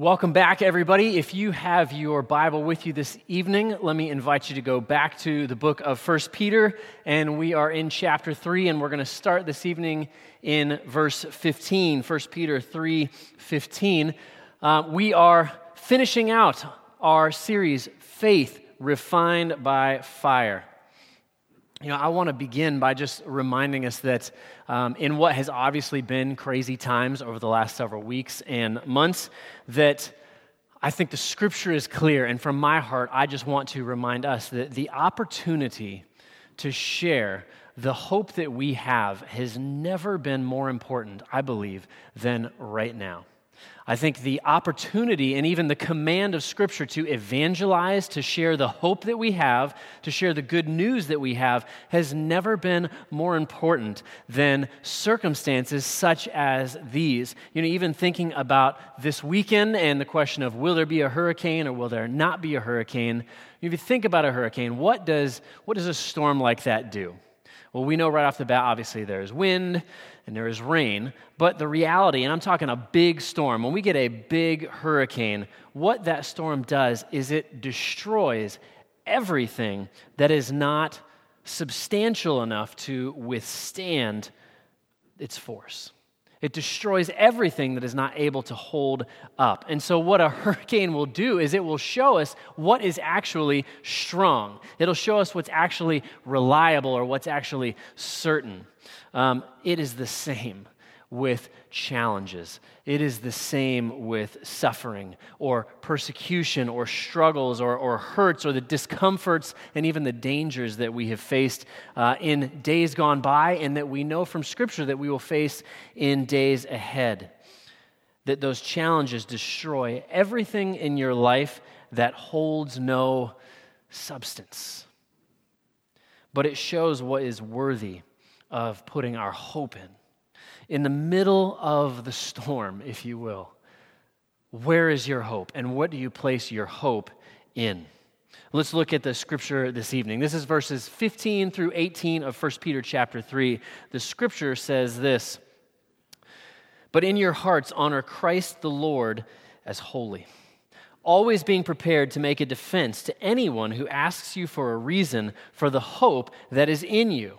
Welcome back, everybody. If you have your Bible with you this evening, let me invite you to go back to the book of First Peter, and we are in chapter 3, and we're going to start this evening in verse 15. 1 Peter 3 15. Uh, we are finishing out our series, Faith Refined by Fire. You know, I want to begin by just reminding us that um, in what has obviously been crazy times over the last several weeks and months, that I think the scripture is clear. And from my heart, I just want to remind us that the opportunity to share the hope that we have has never been more important, I believe, than right now. I think the opportunity and even the command of Scripture to evangelize, to share the hope that we have, to share the good news that we have, has never been more important than circumstances such as these. You know, even thinking about this weekend and the question of will there be a hurricane or will there not be a hurricane, if you think about a hurricane, what does, what does a storm like that do? Well, we know right off the bat, obviously, there's wind and there is rain. But the reality, and I'm talking a big storm, when we get a big hurricane, what that storm does is it destroys everything that is not substantial enough to withstand its force. It destroys everything that is not able to hold up. And so, what a hurricane will do is it will show us what is actually strong. It'll show us what's actually reliable or what's actually certain. Um, it is the same with challenges. It is the same with suffering or persecution or struggles or, or hurts or the discomforts and even the dangers that we have faced uh, in days gone by and that we know from Scripture that we will face in days ahead. That those challenges destroy everything in your life that holds no substance. But it shows what is worthy of putting our hope in. In the middle of the storm, if you will, where is your hope and what do you place your hope in? Let's look at the scripture this evening. This is verses 15 through 18 of 1 Peter chapter 3. The scripture says this But in your hearts, honor Christ the Lord as holy, always being prepared to make a defense to anyone who asks you for a reason for the hope that is in you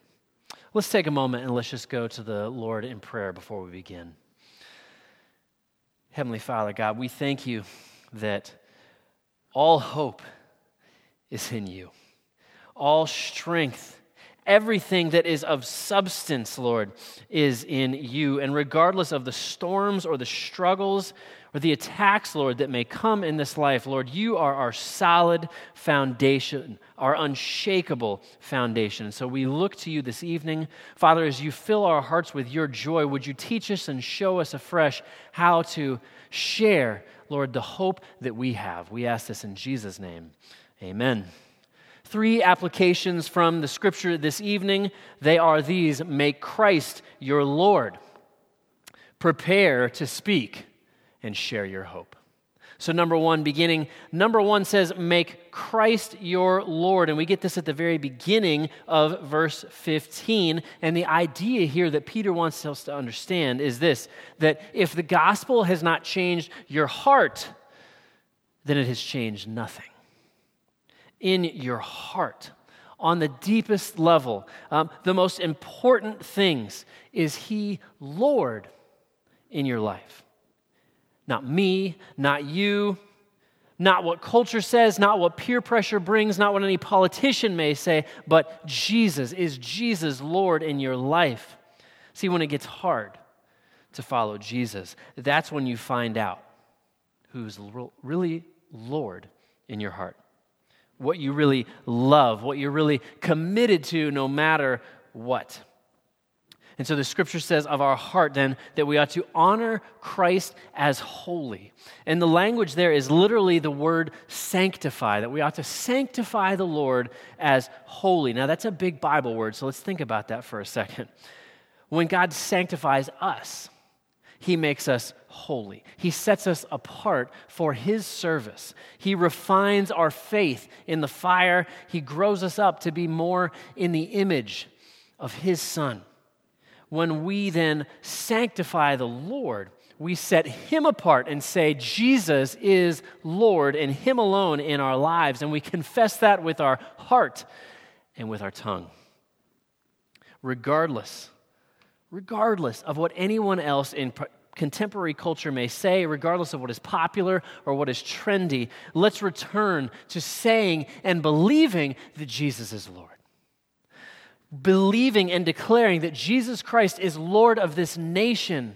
Let's take a moment and let's just go to the Lord in prayer before we begin. Heavenly Father, God, we thank you that all hope is in you, all strength Everything that is of substance, Lord, is in you. And regardless of the storms or the struggles or the attacks, Lord, that may come in this life, Lord, you are our solid foundation, our unshakable foundation. So we look to you this evening. Father, as you fill our hearts with your joy, would you teach us and show us afresh how to share, Lord, the hope that we have? We ask this in Jesus' name. Amen three applications from the scripture this evening. They are these Make Christ your Lord, prepare to speak, and share your hope. So, number one, beginning, number one says, Make Christ your Lord. And we get this at the very beginning of verse 15. And the idea here that Peter wants us to understand is this that if the gospel has not changed your heart, then it has changed nothing in your heart on the deepest level. Um, the most important things is He Lord in your life? Not me, not you, not what culture says, not what peer pressure brings, not what any politician may say, but Jesus. Is Jesus Lord in your life? See, when it gets hard to follow Jesus, that's when you find out who's really Lord in your heart what you really love, what you're really committed to no matter what. And so the scripture says of our heart then that we ought to honor Christ as holy. And the language there is literally the word sanctify, that we ought to sanctify the Lord as holy. Now that's a big Bible word, so let's think about that for a second. When God sanctifies us, he makes us holy. He sets us apart for His service. He refines our faith in the fire. He grows us up to be more in the image of His Son. When we then sanctify the Lord, we set Him apart and say, Jesus is Lord and Him alone in our lives. And we confess that with our heart and with our tongue. Regardless regardless of what anyone else in contemporary culture may say, regardless of what is popular or what is trendy, let's return to saying and believing that Jesus is Lord. Believing and declaring that Jesus Christ is Lord of this nation.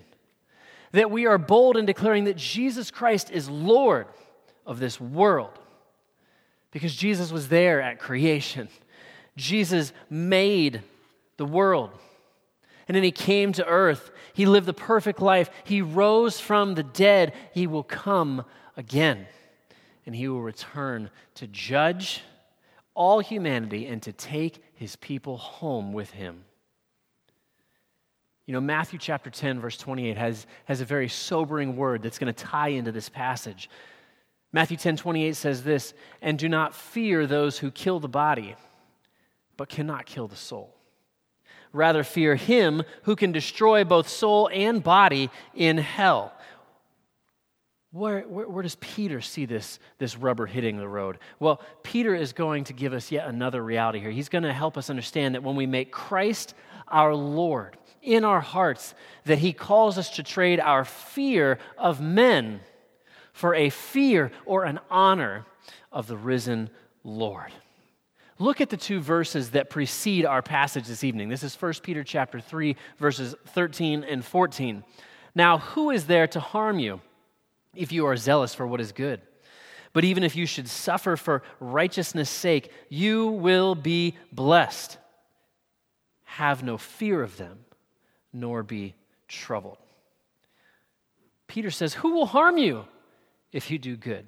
That we are bold in declaring that Jesus Christ is Lord of this world. Because Jesus was there at creation, Jesus made the world. And then he came to earth. He lived the perfect life. He rose from the dead. He will come again. And he will return to judge all humanity and to take his people home with him. You know, Matthew chapter 10, verse 28 has, has a very sobering word that's going to tie into this passage. Matthew 10, 28 says this, and do not fear those who kill the body, but cannot kill the soul. Rather, fear him who can destroy both soul and body in hell. Where, where, where, does Peter see this, this rubber hitting the road? Well, Peter is going to give us yet another reality here. He's going to help us understand that when we make Christ our Lord in our hearts, that he calls us to trade our fear of men for a fear or an honor of the risen Lord. Look at the two verses that precede our passage this evening. This is 1 Peter chapter 3 verses 13 and 14. Now, who is there to harm you if you are zealous for what is good? But even if you should suffer for righteousness' sake, you will be blessed. Have no fear of them, nor be troubled. Peter says, Who will harm you if you do good?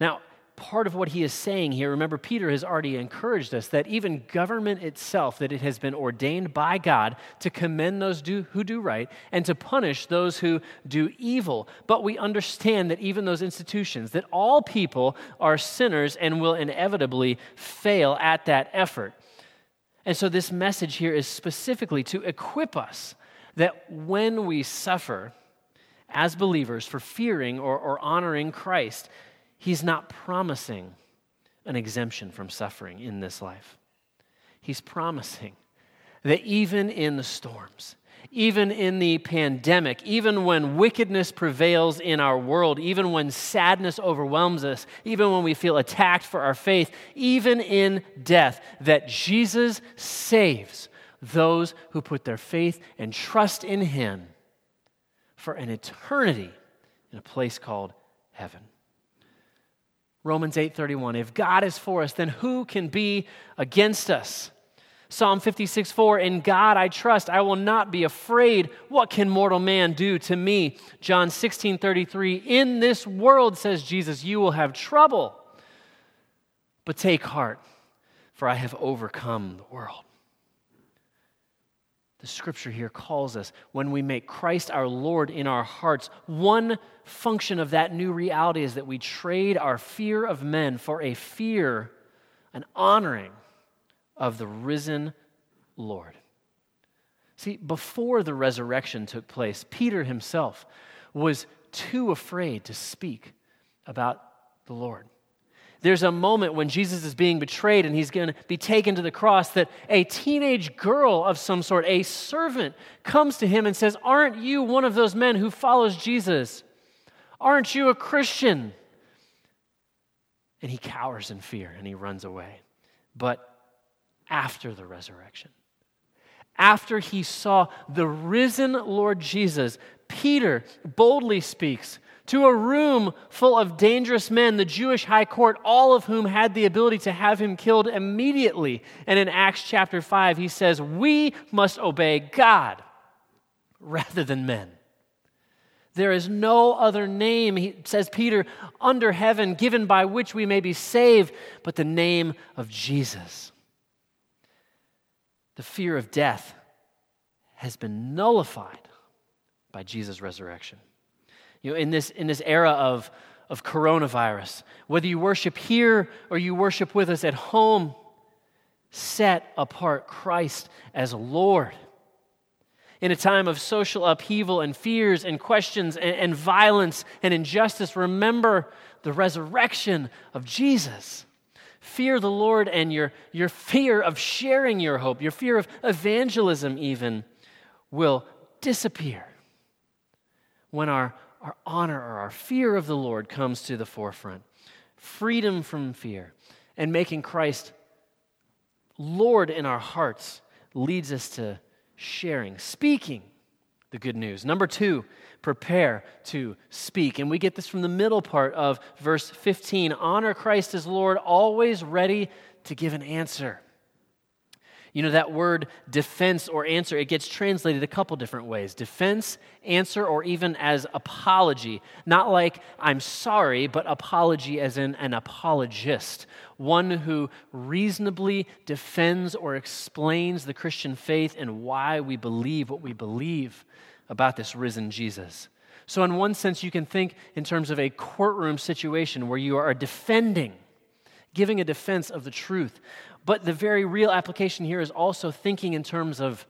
Now, part of what he is saying here, remember, Peter has already encouraged us that even government itself, that it has been ordained by God to commend those do, who do right and to punish those who do evil. But we understand that even those institutions, that all people are sinners and will inevitably fail at that effort. And so this message here is specifically to equip us that when we suffer, as believers for fearing or, or honoring Christ, He's not promising an exemption from suffering in this life. He's promising that even in the storms, even in the pandemic, even when wickedness prevails in our world, even when sadness overwhelms us, even when we feel attacked for our faith, even in death, that Jesus saves those who put their faith and trust in Him for an eternity in a place called heaven. Romans 8:31. If God is for us, then who can be against us? Psalm 56, 4, in God I trust, I will not be afraid. What can mortal man do to me? John 16, 33, in this world, says Jesus, you will have trouble. But take heart, for I have overcome the world. The scripture here calls us when we make Christ our Lord in our hearts, one function of that new reality is that we trade our fear of men for a fear, an honoring of the risen Lord. See, before the resurrection took place, Peter himself was too afraid to speak about the Lord there's a moment when Jesus is being betrayed and he's going to be taken to the cross that a teenage girl of some sort, a servant, comes to him and says, Aren't you one of those men who follows Jesus? Aren't you a Christian? And he cowers in fear and he runs away. But after the resurrection, after he saw the risen Lord Jesus, Peter boldly speaks to a room full of dangerous men, the Jewish high court, all of whom had the ability to have him killed immediately. And in Acts chapter 5, he says, We must obey God rather than men. There is no other name, he says Peter, under heaven given by which we may be saved, but the name of Jesus. The fear of death has been nullified by Jesus' resurrection. You know, in this, in this era of, of coronavirus, whether you worship here or you worship with us at home, set apart Christ as Lord in a time of social upheaval and fears and questions and, and, violence and injustice, remember the resurrection of Jesus. Fear the Lord and your, your fear of sharing your hope, your fear of evangelism, even, will disappear when our, our honor or our fear of the Lord comes to the forefront. Freedom from fear and making Christ Lord in our hearts leads us to sharing, speaking the good news. Number two, prepare to speak. And we get this from the middle part of verse 15 honor Christ as Lord, always ready to give an answer. You know, that word defense or answer, it gets translated a couple different ways defense, answer, or even as apology. Not like I'm sorry, but apology as in an apologist, one who reasonably defends or explains the Christian faith and why we believe what we believe about this risen Jesus. So, in one sense, you can think in terms of a courtroom situation where you are defending, giving a defense of the truth. But the very real application here is also thinking in terms of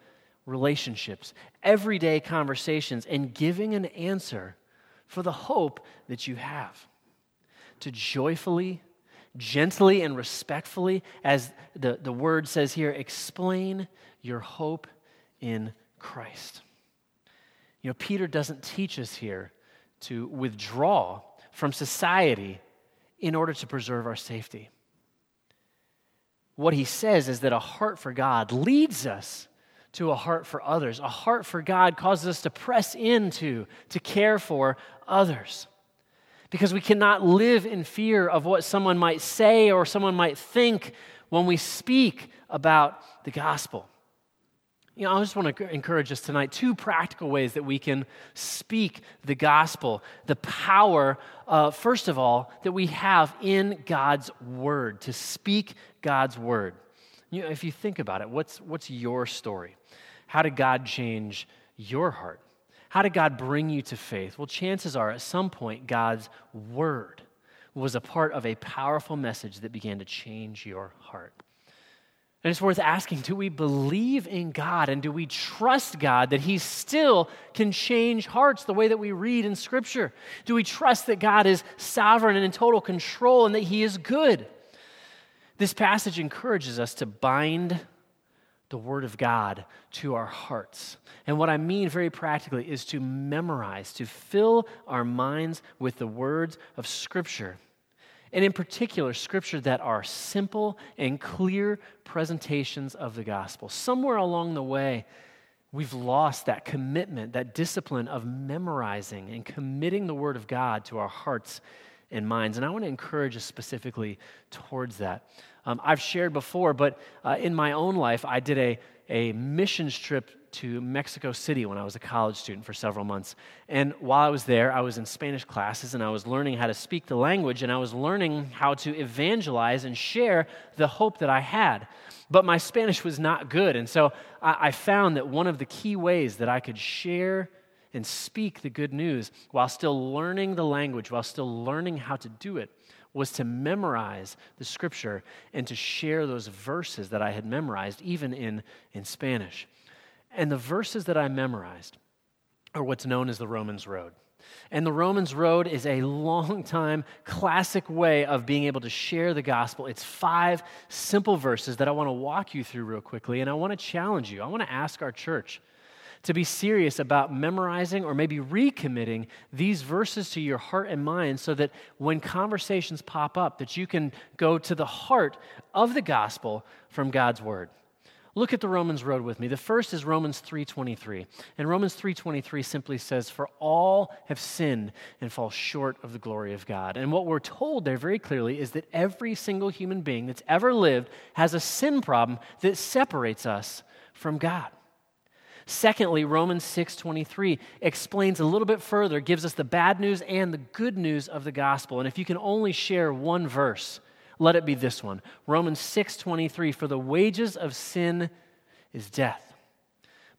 relationships, everyday conversations, and giving an answer for the hope that you have. To joyfully, gently, and respectfully, as the, the word says here, explain your hope in Christ. You know, Peter doesn't teach us here to withdraw from society in order to preserve our safety what he says is that a heart for God leads us to a heart for others. A heart for God causes us to press into, to care for others. Because we cannot live in fear of what someone might say or someone might think when we speak about the gospel. You know, I just want to encourage us tonight two practical ways that we can speak the gospel. The power, uh, first of all, that we have in God's word, to speak God's word. You know, if you think about it, what's, what's your story? How did God change your heart? How did God bring you to faith? Well, chances are at some point, God's word was a part of a powerful message that began to change your heart. And it's worth asking do we believe in God and do we trust God that He still can change hearts the way that we read in Scripture? Do we trust that God is sovereign and in total control and that He is good? This passage encourages us to bind the Word of God to our hearts. And what I mean very practically is to memorize, to fill our minds with the words of Scripture and in particular, scripture that are simple and clear presentations of the gospel. Somewhere along the way, we've lost that commitment, that discipline of memorizing and committing the Word of God to our hearts and minds. And I want to encourage us specifically towards that. Um, I've shared before, but uh, in my own life, I did a, a missions trip to Mexico City when I was a college student for several months. And while I was there, I was in Spanish classes and I was learning how to speak the language and I was learning how to evangelize and share the hope that I had. But my Spanish was not good. And so I, found that one of the key ways that I could share and speak the good news while still learning the language, while still learning how to do it, was to memorize the scripture and to share those verses that I had memorized, even in, in Spanish. And the verses that I memorized are what's known as the Romans Road. And the Romans Road is a long time classic way of being able to share the gospel. It's five simple verses that I want to walk you through real quickly. And I want to challenge you. I want to ask our church to be serious about memorizing or maybe recommitting these verses to your heart and mind so that when conversations pop up that you can go to the heart of the gospel from God's word. Look at the Romans road with me. The first is Romans 3:23. And Romans 3:23 simply says for all have sinned and fall short of the glory of God. And what we're told there very clearly is that every single human being that's ever lived has a sin problem that separates us from God. Secondly, Romans 6:23 explains a little bit further, gives us the bad news and the good news of the gospel. And if you can only share one verse, let it be this one. Romans 6:23 for the wages of sin is death.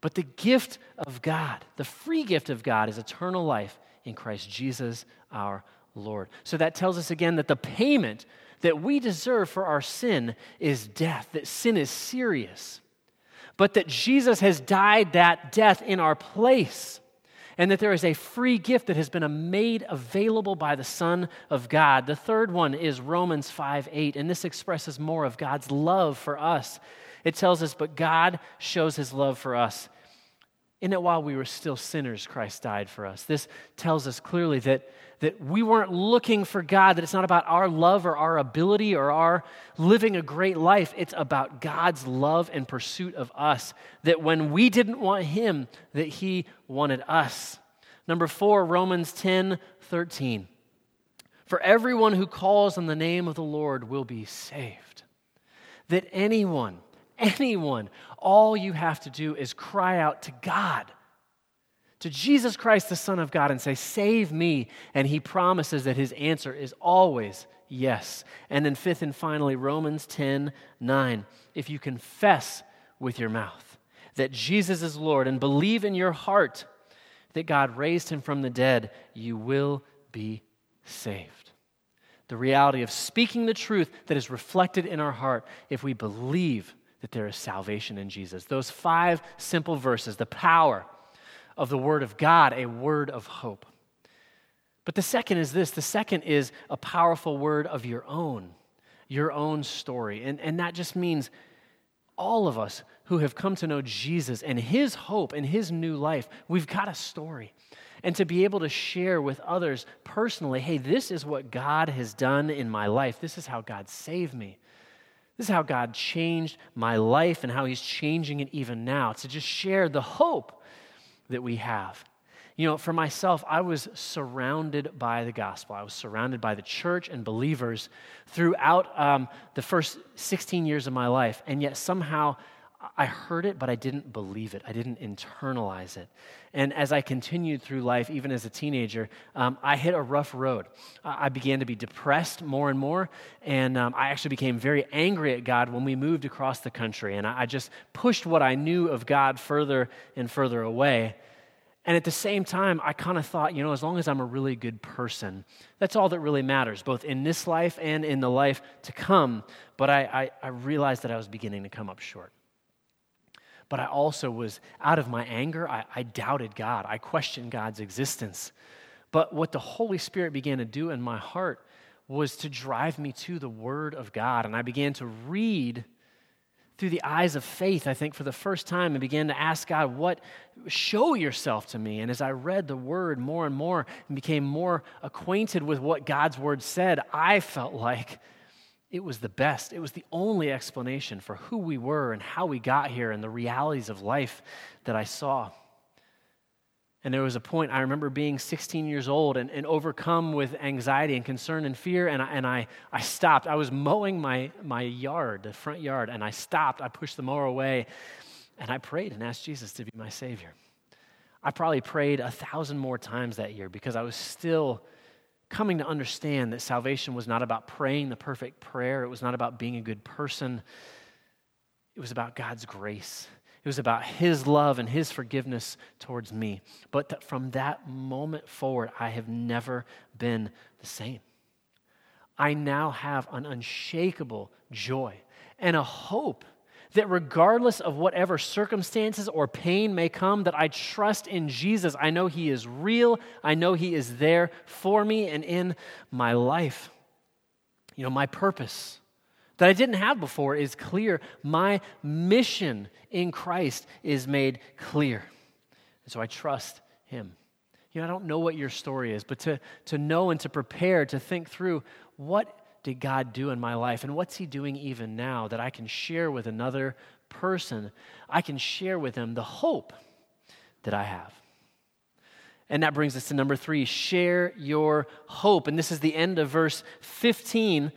But the gift of God, the free gift of God is eternal life in Christ Jesus our Lord. So that tells us again that the payment that we deserve for our sin is death, that sin is serious. But that Jesus has died that death in our place and that there is a free gift that has been made available by the Son of God. The third one is Romans 5 8, and this expresses more of God's love for us. It tells us, But God shows his love for us. In that while we were still sinners, Christ died for us. This tells us clearly that, that we weren't looking for God, that it's not about our love or our ability or our living a great life. It's about God's love and pursuit of us. That when we didn't want Him, that He wanted us. Number four, Romans 10 13. For everyone who calls on the name of the Lord will be saved. That anyone, anyone, all you have to do is cry out to God, to Jesus Christ, the Son of God, and say, Save me. And he promises that his answer is always yes. And then, fifth and finally, Romans 10 9. If you confess with your mouth that Jesus is Lord and believe in your heart that God raised him from the dead, you will be saved. The reality of speaking the truth that is reflected in our heart if we believe that there is salvation in Jesus. Those five simple verses, the power of the Word of God, a word of hope. But the second is this the second is a powerful word of your own, your own story. And, and that just means all of us who have come to know Jesus and His hope and His new life, we've got a story. And to be able to share with others personally, hey, this is what God has done in my life. This is how God saved me. This is how God changed my life and how He's changing it even now, to just share the hope that we have. You know, for myself, I was surrounded by the gospel. I was surrounded by the church and believers throughout um, the first 16 years of my life, and yet somehow I heard it, but I didn't believe it. I didn't internalize it. And as I continued through life, even as a teenager, um, I hit a rough road. I began to be depressed more and more, and um, I actually became very angry at God when we moved across the country. And I, just pushed what I knew of God further and further away. And at the same time, I kind of thought, you know, as long as I'm a really good person, that's all that really matters, both in this life and in the life to come. But I, I, I realized that I was beginning to come up short but I also was, out of my anger, I, I doubted God. I questioned God's existence. But what the Holy Spirit began to do in my heart was to drive me to the Word of God. And I began to read through the eyes of faith, I think, for the first time, and began to ask God, What, show yourself to me. And as I read the Word more and more and became more acquainted with what God's Word said, I felt like it was the best. It was the only explanation for who we were and how we got here and the realities of life that I saw. And there was a point, I remember being 16 years old and, and overcome with anxiety and concern and fear, and, I, and I, I stopped. I was mowing my, my yard, the front yard, and I stopped. I pushed the mower away, and I prayed and asked Jesus to be my Savior. I probably prayed a thousand more times that year because I was still coming to understand that salvation was not about praying the perfect prayer, it was not about being a good person, it was about God's grace. It was about His love and His forgiveness towards me. But from that moment forward, I have never been the same. I now have an unshakable joy and a hope that regardless of whatever circumstances or pain may come that i trust in jesus. I know he is real. I know he is there for me and in my life. You know my purpose that i didn't have before is clear. My mission in christ is made clear. And so i trust him. You know i don't know what your story is but to, to know and to prepare to think through what did God do in my life? And what's He doing even now that I can share with another person, I can share with them the hope that I have. And that brings us to number three share your hope. And this is the end of verse 15.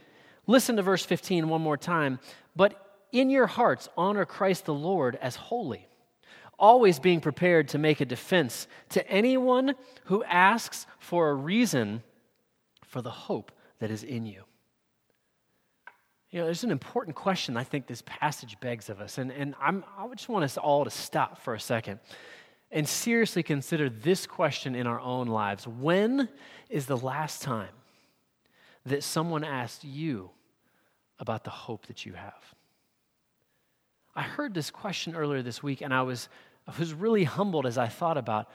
Listen to verse 15 one more time. But in your hearts, honor Christ the Lord as holy, always being prepared to make a defense to anyone who asks for a reason for the hope that is in you. You know, there's an important question I think this passage begs of us. And, and I'm, I just want us all to stop for a second and seriously consider this question in our own lives When is the last time that someone asked you about the hope that you have? I heard this question earlier this week, and I was, I was really humbled as I thought about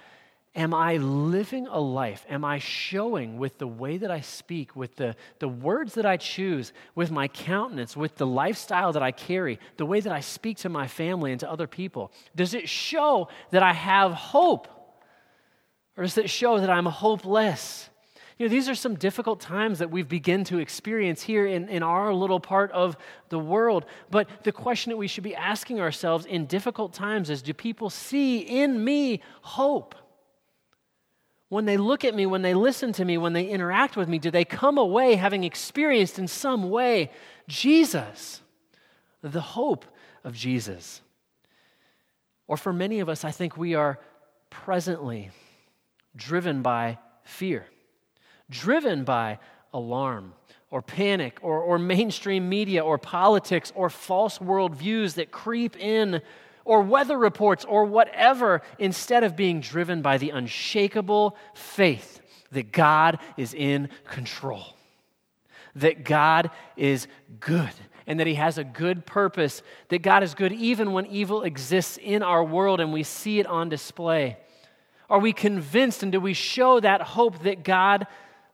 Am I living a life? Am I showing with the way that I speak, with the, the words that I choose, with my countenance, with the lifestyle that I carry, the way that I speak to my family and to other people? Does it show that I have hope? Or does it show that I'm hopeless? You know, these are some difficult times that we've begun to experience here in, in our little part of the world. But the question that we should be asking ourselves in difficult times is do people see in me hope? When they look at me, when they listen to me, when they interact with me, do they come away having experienced in some way Jesus, the hope of Jesus? Or for many of us, I think we are presently driven by fear, driven by alarm or panic or, or mainstream media or politics or false worldviews that creep in or weather reports or whatever instead of being driven by the unshakable faith that God is in control, that God is good, and that He has a good purpose, that God is good even when evil exists in our world and we see it on display. Are we convinced and do we show that hope that God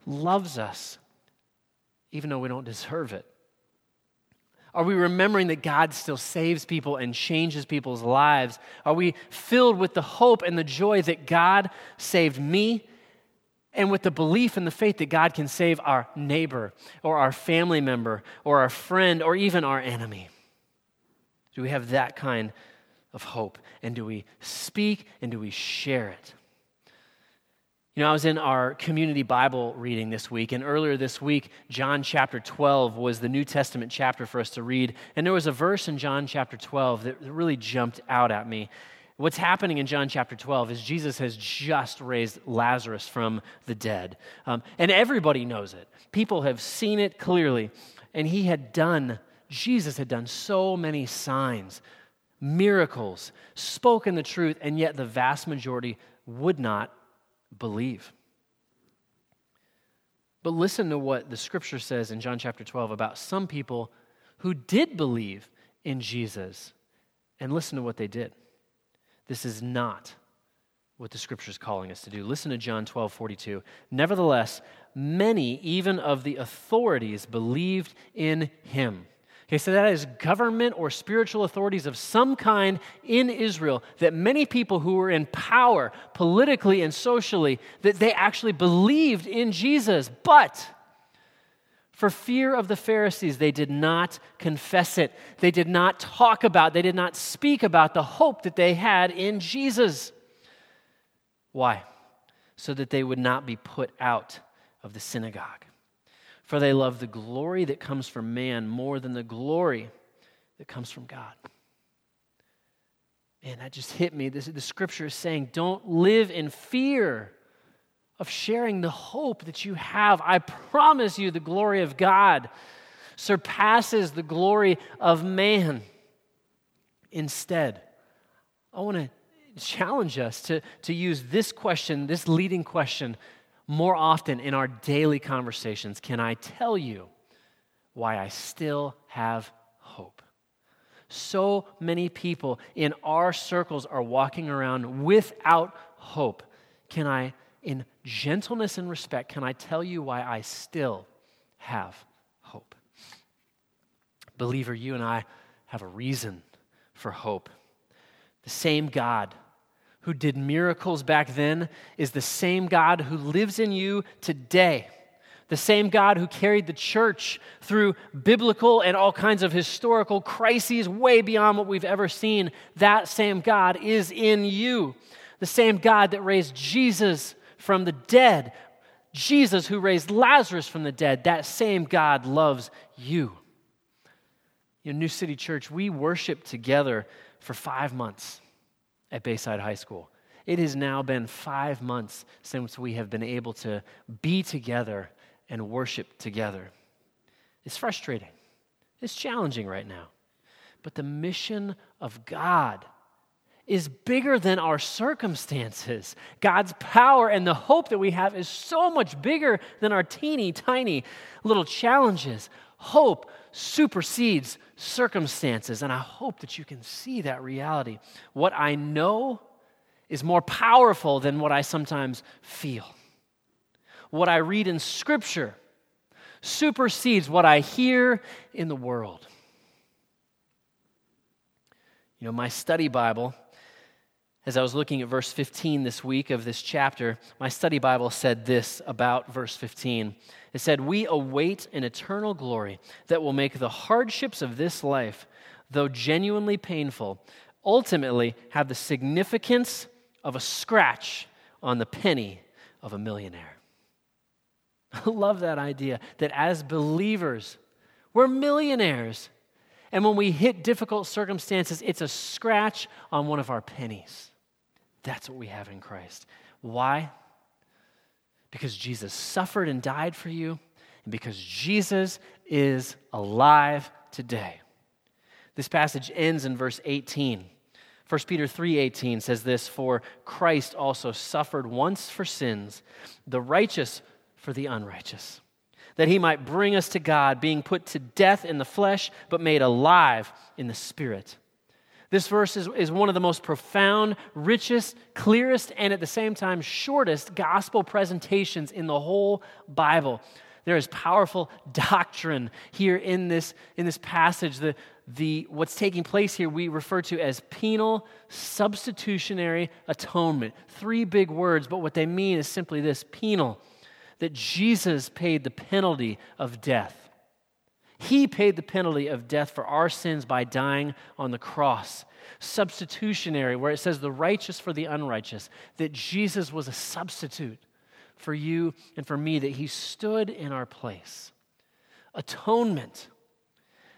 loves us, even though we don't deserve it? Are we remembering that God still saves people and changes people's lives? Are we filled with the hope and the joy that God saved me and with the belief and the faith that God can save our neighbor or our family member or our friend or even our enemy? Do we have that kind of hope? And do we speak and do we share it? You know, I was in our community Bible reading this week, and earlier this week, John chapter 12 was the New Testament chapter for us to read. And there was a verse in John chapter 12 that really jumped out at me. What's happening in John chapter 12 is Jesus has just raised Lazarus from the dead. Um, and everybody knows it. People have seen it clearly. And he had done, Jesus had done so many signs, miracles, spoken the truth, and yet the vast majority would not believe. But listen to what the scripture says in John chapter 12 about some people who did believe in Jesus. And listen to what they did. This is not what the scripture is calling us to do. Listen to John 12 42. Nevertheless, many, even of the authorities, believed in him. Okay, so that is government or spiritual authorities of some kind in Israel that many people who were in power politically and socially that they actually believed in Jesus, but for fear of the Pharisees, they did not confess it. They did not talk about, they did not speak about the hope that they had in Jesus. Why? So that they would not be put out of the synagogue for they love the glory that comes from man more than the glory that comes from God. Man, that just hit me. This, the scripture is saying, don't live in fear of sharing the hope that you have. I promise you, the glory of God surpasses the glory of man. Instead, I want to challenge us to, to use this question, this leading question more often in our daily conversations can I tell you why I still have hope? So many people in our circles are walking around without hope. Can I, in gentleness and respect, can I tell you why I still have hope? Believer, you and I have a reason for hope. The same God who did miracles back then is the same God who lives in you today, The same God who carried the church through biblical and all kinds of historical crises way beyond what we've ever seen, that same God is in you. The same God that raised Jesus from the dead, Jesus who raised Lazarus from the dead, that same God loves you. In New City Church, we worship together for five months at Bayside High School. It has now been five months since we have been able to be together and worship together. It's frustrating, it's challenging right now. But the mission of God is bigger than our circumstances. God's power and the hope that we have is so much bigger than our teeny tiny little challenges. Hope supersedes circumstances, and I hope that you can see that reality. What I know is more powerful than what I sometimes feel. What I read in Scripture supersedes what I hear in the world. You know, my study Bible, as I was looking at verse 15 this week of this chapter, my study Bible said this about verse 15. It said, We await an eternal glory that will make the hardships of this life, though genuinely painful, ultimately have the significance of a scratch on the penny of a millionaire. I love that idea that as believers, we're millionaires. And when we hit difficult circumstances, it's a scratch on one of our pennies. That's what we have in Christ. Why? Because Jesus suffered and died for you, and because Jesus is alive today. This passage ends in verse 18. 1 Peter 3:18 says this, "For Christ also suffered once for sins, the righteous for the unrighteous, that he might bring us to God, being put to death in the flesh, but made alive in the spirit." This verse is, is one of the most profound, richest, clearest, and at the same time shortest gospel presentations in the whole Bible. There is powerful doctrine here in this, in this passage. The, the, what's taking place here we refer to as penal substitutionary atonement. Three big words, but what they mean is simply this penal, that Jesus paid the penalty of death. He paid the penalty of death for our sins by dying on the cross. Substitutionary, where it says the righteous for the unrighteous, that Jesus was a substitute for you and for me, that he stood in our place. Atonement,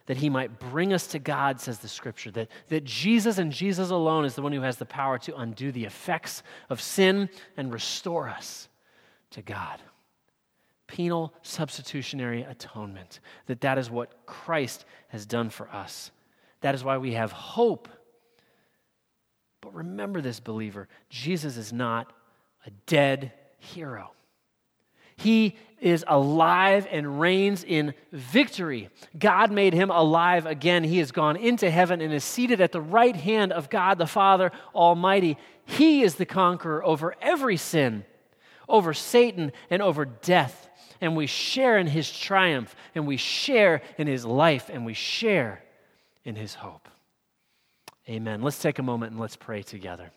that he might bring us to God, says the scripture, that, that Jesus and Jesus alone is the one who has the power to undo the effects of sin and restore us to God penal substitutionary atonement that that is what christ has done for us that is why we have hope but remember this believer jesus is not a dead hero he is alive and reigns in victory. God made him alive again. He has gone into heaven and is seated at the right hand of God the Father Almighty. He is the conqueror over every sin, over Satan, and over death and we share in his triumph, and we share in his life, and we share in his hope. Amen. Let's take a moment and let's pray together.